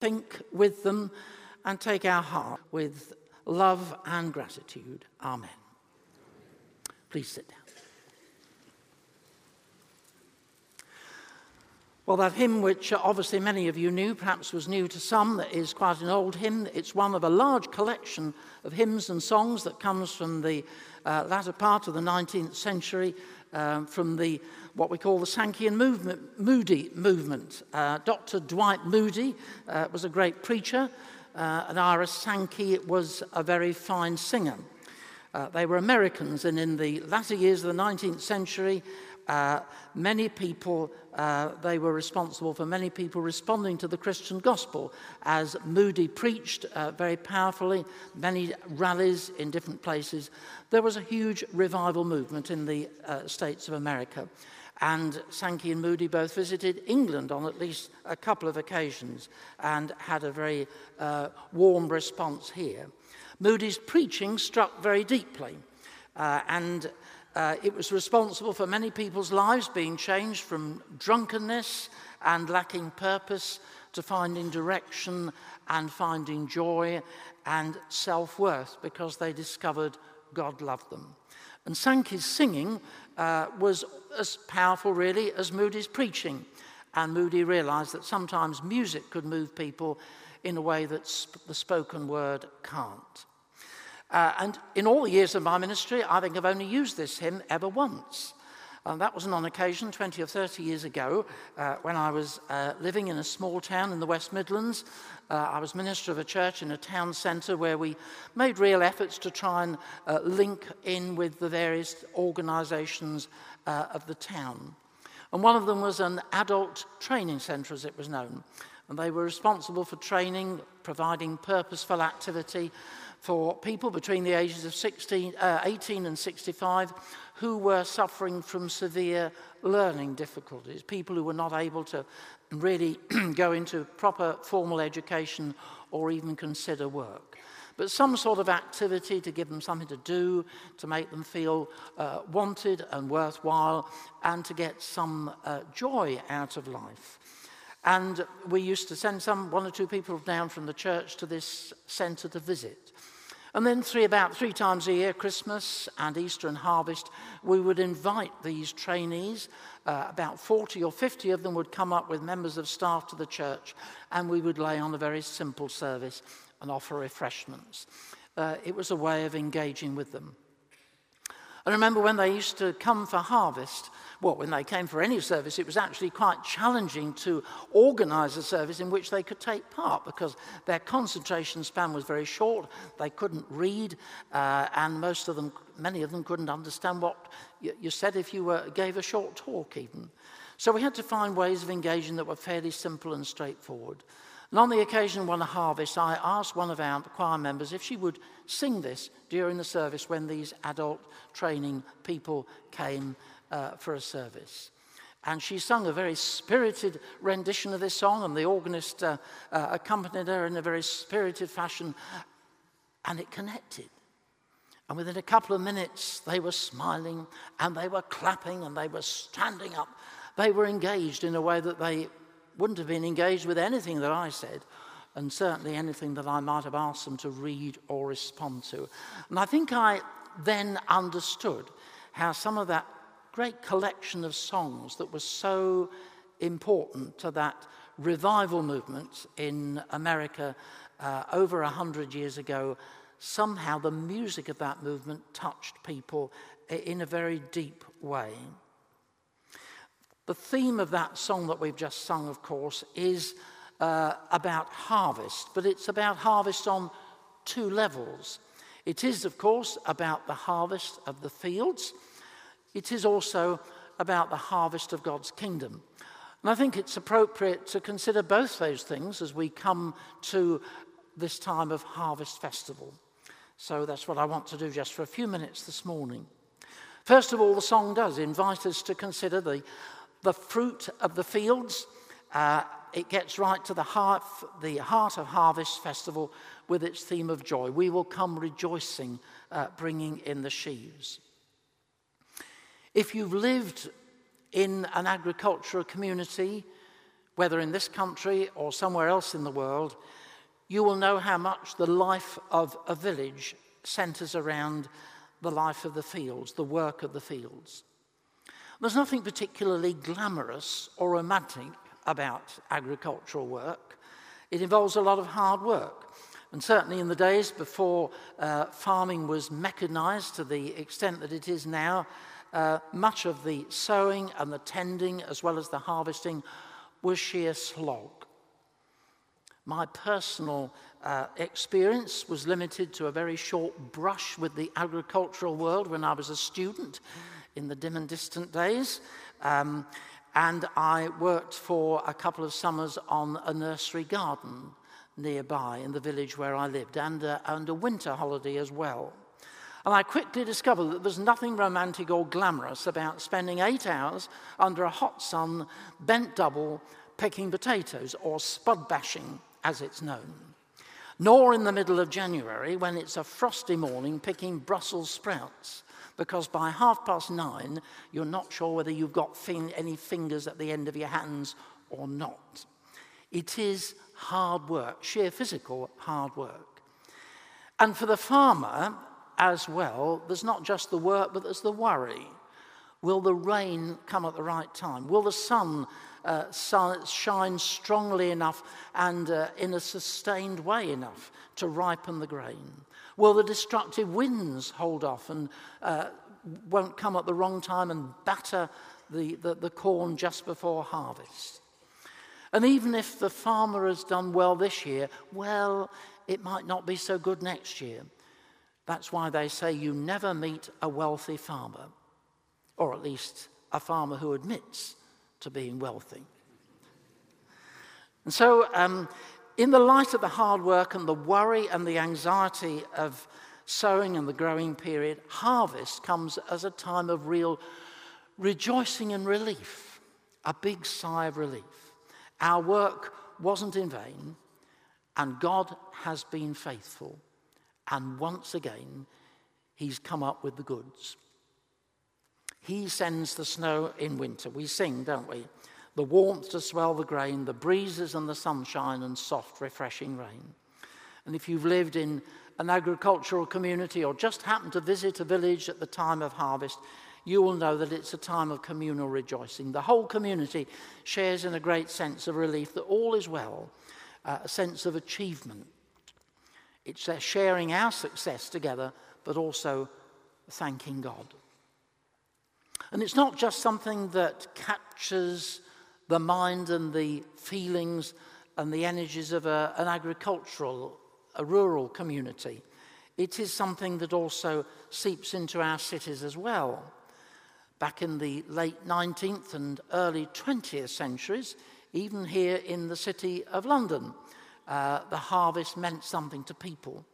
think with them and take our heart with love and gratitude. Amen. Please sit down. Well, that hymn, which obviously many of you knew, perhaps was new to some, that is quite an old hymn. It's one of a large collection of hymns and songs that comes from the uh, latter part of the 19th century, um, from the what we call the Sankean movement, Moody movement. Uh, Dr. Dwight Moody uh, was a great preacher, uh, and Ira Sankey was a very fine singer. Uh, they were Americans, and in the latter years of the 19th century, uh, many people, uh, they were responsible for many people responding to the Christian gospel as Moody preached very powerfully, many rallies in different places. There was a huge revival movement in the States of America. And Sankey and Moody both visited England on at least a couple of occasions and had a very uh, warm response here. Moody's preaching struck very deeply, uh, and uh, it was responsible for many people's lives being changed from drunkenness and lacking purpose to finding direction and finding joy and self worth because they discovered God loved them. And Sankey's singing uh, was as powerful, really, as Moody's preaching. And Moody realized that sometimes music could move people in a way that sp- the spoken word can't. Uh, and in all the years of my ministry, I think I've only used this hymn ever once. And that was on occasion 20 or 30 years ago uh, when I was uh, living in a small town in the West Midlands. Uh, I was minister of a church in a town centre where we made real efforts to try and uh, link in with the various organisations uh, of the town. And one of them was an adult training centre, as it was known. And they were responsible for training, providing purposeful activity for people between the ages of 16, uh, 18 and 65 who were suffering from severe learning difficulties, people who were not able to really go into proper formal education or even consider work. But some sort of activity to give them something to do, to make them feel uh, wanted and worthwhile, and to get some uh, joy out of life. And we used to send some one or two people down from the church to this centre to visit. And then three, about three times a year, Christmas and Easter and harvest, we would invite these trainees. Uh, about 40 or 50 of them would come up with members of staff to the church, and we would lay on a very simple service and offer refreshments. Uh, it was a way of engaging with them. I remember when they used to come for harvest, well, when they came for any service, it was actually quite challenging to organize a service in which they could take part because their concentration span was very short. They couldn't read, uh, and most of them, many of them, couldn't understand what you, you said if you were, gave a short talk, even. So we had to find ways of engaging that were fairly simple and straightforward. And on the occasion of one harvest, I asked one of our choir members if she would sing this during the service when these adult training people came uh, for a service. And she sung a very spirited rendition of this song, and the organist uh, uh, accompanied her in a very spirited fashion, and it connected. And within a couple of minutes, they were smiling, and they were clapping, and they were standing up. They were engaged in a way that they wouldn't have been engaged with anything that I said, and certainly anything that I might have asked them to read or respond to. And I think I then understood how some of that great collection of songs that was so important to that revival movement in America uh, over a hundred years ago, somehow the music of that movement touched people in a very deep way. The theme of that song that we've just sung, of course, is uh, about harvest, but it's about harvest on two levels. It is, of course, about the harvest of the fields. It is also about the harvest of God's kingdom. And I think it's appropriate to consider both those things as we come to this time of Harvest Festival. So that's what I want to do just for a few minutes this morning. First of all, the song does invite us to consider the the fruit of the fields. Uh, it gets right to the heart, the heart of Harvest Festival with its theme of joy. We will come rejoicing, uh, bringing in the sheaves. If you've lived in an agricultural community whether in this country or somewhere else in the world, you will know how much the life of a village centers around the life of the fields, the work of the fields. There's nothing particularly glamorous or romantic about agricultural work. It involves a lot of hard work. And certainly in the days before uh, farming was mechanized to the extent that it is now, uh, much of the sowing and the tending, as well as the harvesting, was sheer slog. My personal uh, experience was limited to a very short brush with the agricultural world when I was a student in the dim and distant days. Um, and I worked for a couple of summers on a nursery garden nearby in the village where I lived, and, uh, and a winter holiday as well. And I quickly discovered that there's nothing romantic or glamorous about spending eight hours under a hot sun, bent double, picking potatoes, or spud bashing, as it's known. Nor in the middle of January, when it's a frosty morning, picking Brussels sprouts because by half past nine, you're not sure whether you've got fin- any fingers at the end of your hands or not. It is hard work, sheer physical hard work. And for the farmer as well, there's not just the work, but there's the worry. Will the rain come at the right time? Will the sun, uh, shine strongly enough and uh, in a sustained way enough to ripen the grain? Will the destructive winds hold off and uh, won't come at the wrong time and batter the, the, the corn just before harvest? And even if the farmer has done well this year, well, it might not be so good next year. That's why they say you never meet a wealthy farmer, or at least a farmer who admits to being wealthy. And so, um, in the light of the hard work and the worry and the anxiety of sowing and the growing period, harvest comes as a time of real rejoicing and relief, a big sigh of relief. Our work wasn't in vain, and God has been faithful. And once again, He's come up with the goods. He sends the snow in winter. We sing, don't we? the warmth to swell the grain, the breezes and the sunshine, and soft, refreshing rain. And if you've lived in an agricultural community or just happened to visit a village at the time of harvest, you will know that it's a time of communal rejoicing. The whole community shares in a great sense of relief that all is well, uh, a sense of achievement. It's sharing our success together, but also thanking God. And it's not just something that captures the mind and the feelings and the energies of a, an agricultural, a rural community. It is something that also seeps into our cities as well. Back in the late 19th and early 20th centuries, even here in the city of London, uh, the harvest meant something to people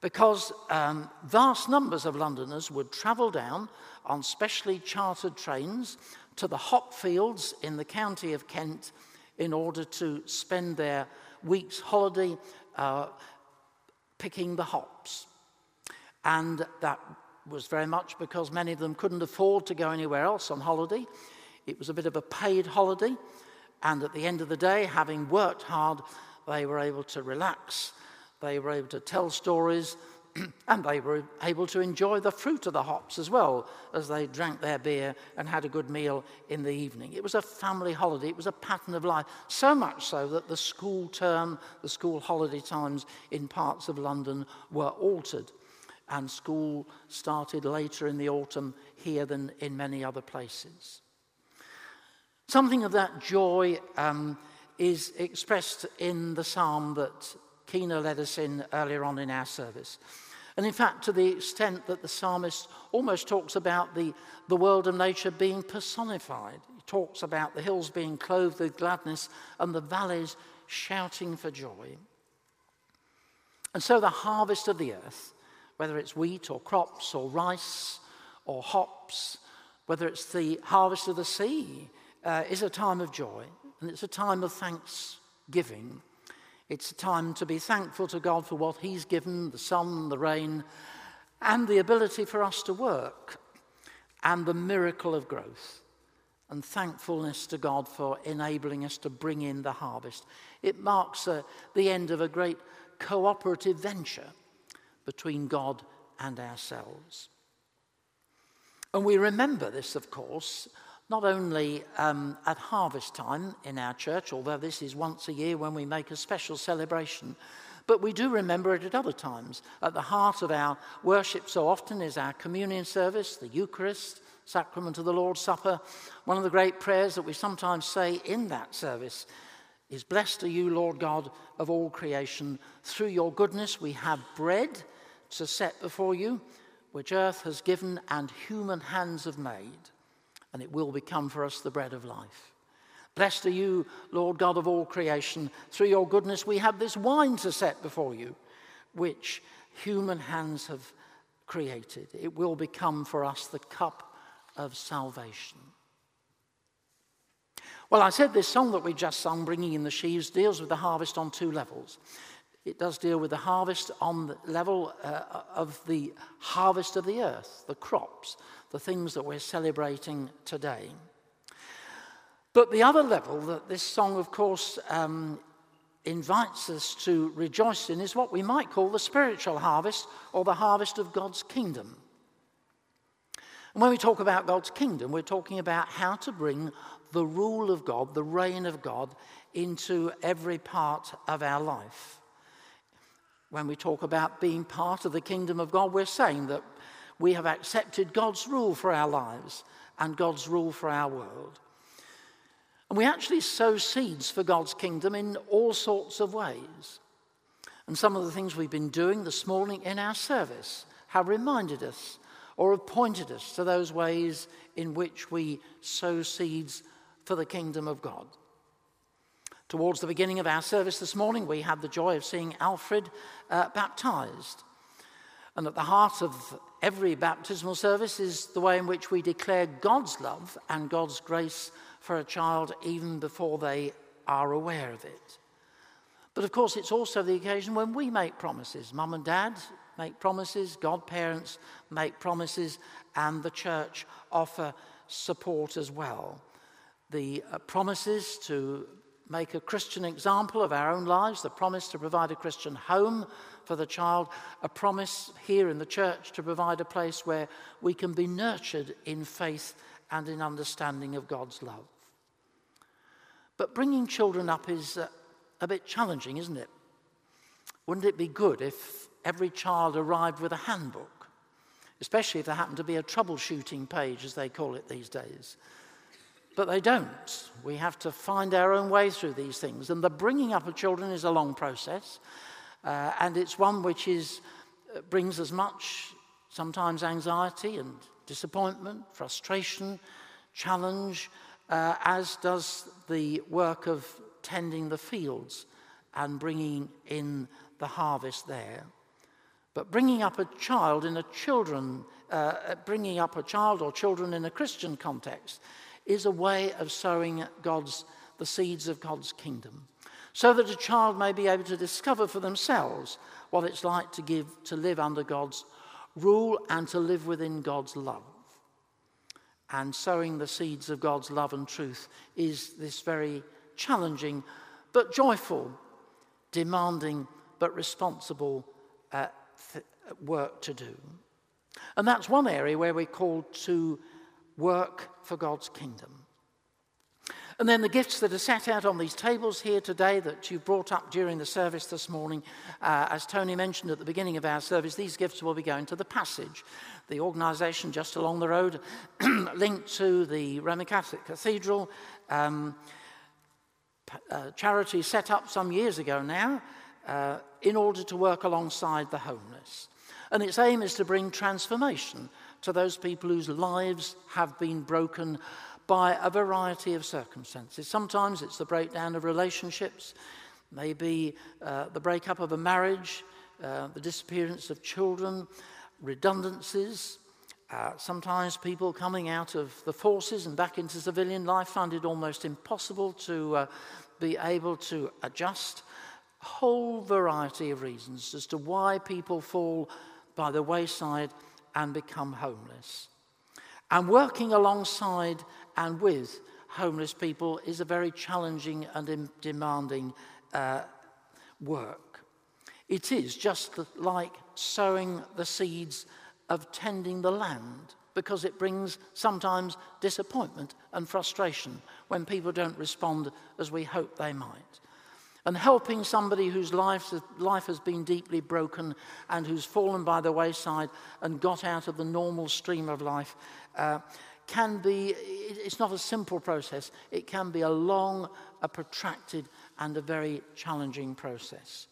because um, vast numbers of Londoners would travel down on specially chartered trains to the hop fields in the county of Kent in order to spend their week's holiday uh, picking the hops. And that was very much because many of them couldn't afford to go anywhere else on holiday. It was a bit of a paid holiday. And at the end of the day, having worked hard, they were able to relax, they were able to tell stories, and they were able to enjoy the fruit of the hops as well as they drank their beer and had a good meal in the evening. It was a family holiday, it was a pattern of life, so much so that the school term, the school holiday times in parts of London were altered, and school started later in the autumn here than in many other places. Something of that joy um, is expressed in the psalm that Kina led us in earlier on in our service. And in fact, to the extent that the psalmist almost talks about the, the world of nature being personified. He talks about the hills being clothed with gladness and the valleys shouting for joy. And so the harvest of the earth, whether it's wheat or crops or rice or hops, whether it's the harvest of the sea, uh, is a time of joy and it's a time of thanksgiving. It's a time to be thankful to God for what He's given the sun, the rain, and the ability for us to work, and the miracle of growth. and thankfulness to God for enabling us to bring in the harvest. It marks uh, the end of a great cooperative venture between God and ourselves. And we remember this, of course, not only um, at harvest time in our church, although this is once a year when we make a special celebration, but we do remember it at other times. At the heart of our worship so often is our communion service, the Eucharist, sacrament of the Lord's Supper. One of the great prayers that we sometimes say in that service is Blessed are you, Lord God of all creation. Through your goodness we have bread to set before you, which earth has given and human hands have made, and it will become for us the bread of life. Blessed are you, Lord God of all creation. Through your goodness, we have this wine to set before you, which human hands have created. It will become for us the cup of salvation. Well, I said this song that we just sung, Bringing in the Sheaves, deals with the harvest on two levels. It does deal with the harvest on the level uh, of the harvest of the earth, the crops, the things that we're celebrating today. But the other level that this song, of course, um, invites us to rejoice in is what we might call the spiritual harvest or the harvest of God's kingdom. And when we talk about God's kingdom, we're talking about how to bring the rule of God, the reign of God, into every part of our life. When we talk about being part of the kingdom of God, we're saying that we have accepted God's rule for our lives and God's rule for our world. And we actually sow seeds for God's kingdom in all sorts of ways. And some of the things we've been doing this morning in our service have reminded us or have pointed us to those ways in which we sow seeds for the kingdom of God. Towards the beginning of our service this morning, we had the joy of seeing Alfred uh, baptized. And at the heart of every baptismal service is the way in which we declare God's love and God's grace for a child even before they are aware of it. But of course, it's also the occasion when we make promises. Mum and dad make promises, godparents make promises, and the church offer support as well. The uh, promises to make a Christian example of our own lives, the promise to provide a Christian home for the child, a promise here in the church to provide a place where we can be nurtured in faith and in understanding of God's love. But bringing children up is uh, a bit challenging, isn't it? Wouldn't it be good if every child arrived with a handbook, especially if there happened to be a troubleshooting page, as they call it these days? But they don't. We have to find our own way through these things. And the bringing up of children is a long process, uh, and it's one which is, uh, brings as much sometimes anxiety and disappointment, frustration, challenge, uh, as does the work of tending the fields and bringing in the harvest there. But bringing up a child in a children, uh, bringing up a child or children in a Christian context is a way of sowing God's, the seeds of God's kingdom, so that a child may be able to discover for themselves what it's like to give, to live under God's rule and to live within God's love and sowing the seeds of God's love and truth is this very challenging but joyful, demanding but responsible uh, th- work to do. And that's one area where we're called to work for God's kingdom. And then the gifts that are set out on these tables here today that you brought up during the service this morning, uh, as Tony mentioned at the beginning of our service, these gifts will be going to the passage, the organisation just along the road, linked to the Roman Catholic Cathedral. Um, uh, charity set up some years ago now uh, in order to work alongside the homeless. And its aim is to bring transformation to those people whose lives have been broken by a variety of circumstances. Sometimes it's the breakdown of relationships, maybe uh, the breakup of a marriage, uh, the disappearance of children, redundancies. Uh, sometimes people coming out of the forces and back into civilian life find it almost impossible to uh, be able to adjust. A whole variety of reasons as to why people fall by the wayside and become homeless. And working alongside and with homeless people is a very challenging and demanding uh, work. It is just like sowing the seeds of tending the land because it brings sometimes disappointment and frustration when people don't respond as we hope they might. And helping somebody whose life, life has been deeply broken and who's fallen by the wayside and got out of the normal stream of life uh, can be, it's not a simple process. It can be a long, a protracted, and a very challenging process.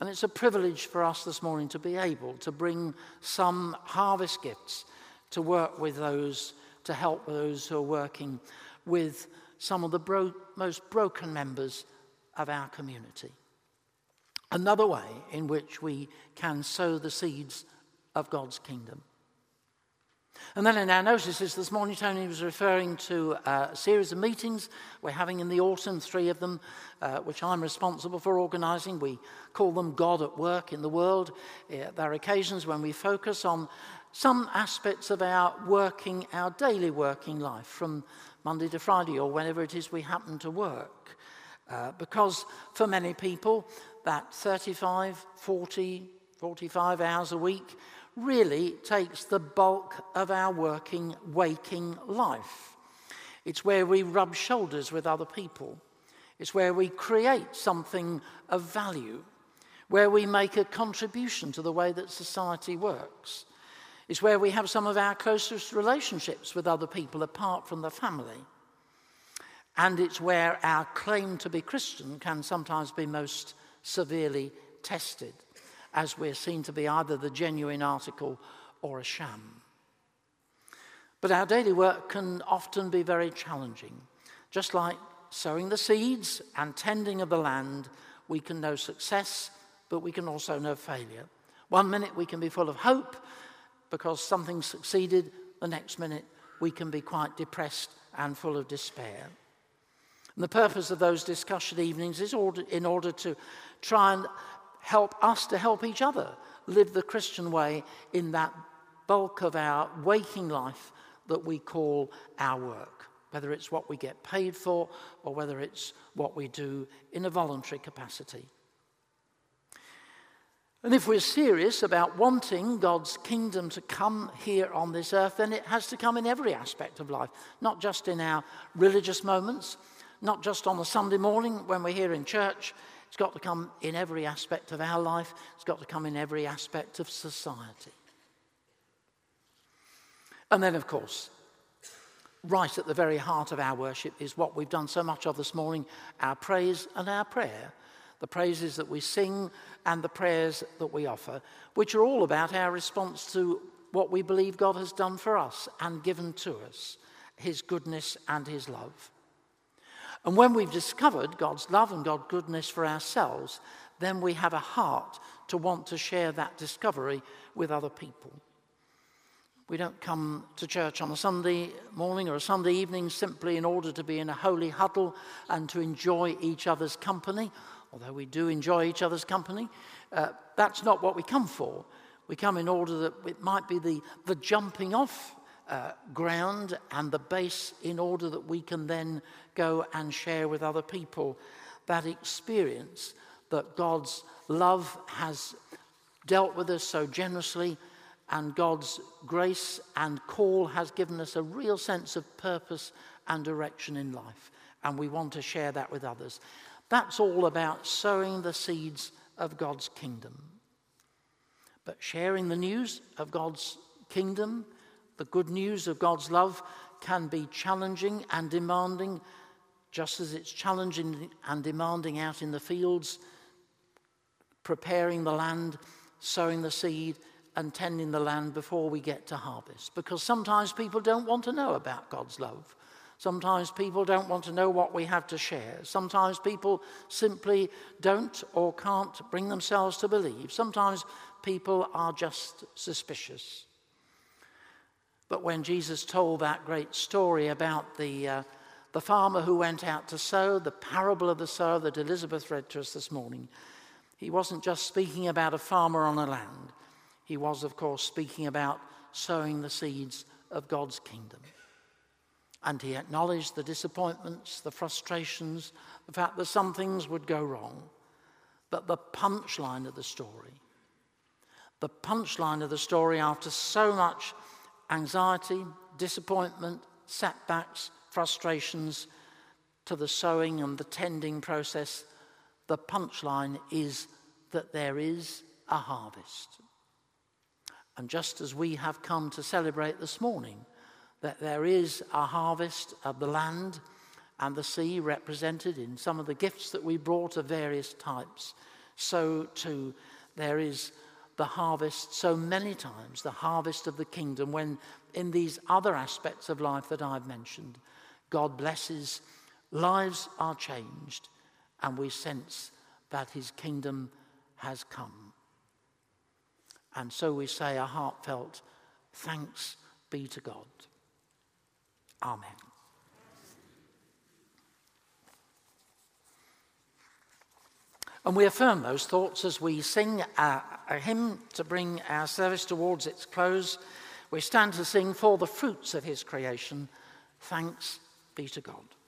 And it's a privilege for us this morning to be able to bring some harvest gifts to work with those, to help those who are working with some of the bro- most broken members of our community. Another way in which we can sow the seeds of God's kingdom. And then in our notices this morning, Tony was referring to a series of meetings we're having in the autumn, three of them, uh, which I'm responsible for organising. We call them God at Work in the World. Uh, there are occasions when we focus on some aspects of our working, our daily working life, from Monday to Friday or whenever it is we happen to work. Uh, because for many people, that 35, 40, 45 hours a week really takes the bulk of our working, waking life. It's where we rub shoulders with other people. It's where we create something of value, where we make a contribution to the way that society works. It's where we have some of our closest relationships with other people apart from the family. And it's where our claim to be Christian can sometimes be most severely tested, as we're seen to be either the genuine article or a sham. But our daily work can often be very challenging. Just like sowing the seeds and tending of the land, we can know success, but we can also know failure. One minute we can be full of hope, because something succeeded, the next minute we can be quite depressed and full of despair. And the purpose of those discussion evenings is in order to try and help us to help each other live the Christian way in that bulk of our waking life that we call our work, whether it's what we get paid for or whether it's what we do in a voluntary capacity. And if we're serious about wanting God's kingdom to come here on this earth, then it has to come in every aspect of life, not just in our religious moments, not just on the Sunday morning when we're here in church. It's got to come in every aspect of our life, it's got to come in every aspect of society. And then, of course, right at the very heart of our worship is what we've done so much of this morning our praise and our prayer the praises that we sing and the prayers that we offer, which are all about our response to what we believe God has done for us and given to us, His goodness and His love. And when we've discovered God's love and God's goodness for ourselves, then we have a heart to want to share that discovery with other people. We don't come to church on a Sunday morning or a Sunday evening simply in order to be in a holy huddle and to enjoy each other's company although we do enjoy each other's company, uh, that's not what we come for. We come in order that it might be the, the jumping off uh, ground and the base in order that we can then go and share with other people that experience that God's love has dealt with us so generously and God's grace and call has given us a real sense of purpose and direction in life. And we want to share that with others. That's all about sowing the seeds of God's kingdom. But sharing the news of God's kingdom, the good news of God's love, can be challenging and demanding, just as it's challenging and demanding out in the fields, preparing the land, sowing the seed, and tending the land before we get to harvest. Because sometimes people don't want to know about God's love. Sometimes people don't want to know what we have to share. Sometimes people simply don't or can't bring themselves to believe. Sometimes people are just suspicious. But when Jesus told that great story about the, uh, the farmer who went out to sow, the parable of the sower that Elizabeth read to us this morning, he wasn't just speaking about a farmer on a land. He was, of course, speaking about sowing the seeds of God's kingdom. And he acknowledged the disappointments, the frustrations, the fact that some things would go wrong. But the punchline of the story, the punchline of the story after so much anxiety, disappointment, setbacks, frustrations, to the sowing and the tending process, the punchline is that there is a harvest. And just as we have come to celebrate this morning, that there is a harvest of the land and the sea represented in some of the gifts that we brought of various types, so too there is the harvest so many times, the harvest of the kingdom, when in these other aspects of life that I've mentioned, God blesses, lives are changed, and we sense that his kingdom has come. And so we say a heartfelt thanks be to God. Amen. And we affirm those thoughts as we sing a, a, hymn to bring our service towards its close. We stand to sing for the fruits of his creation. Thanks be to God.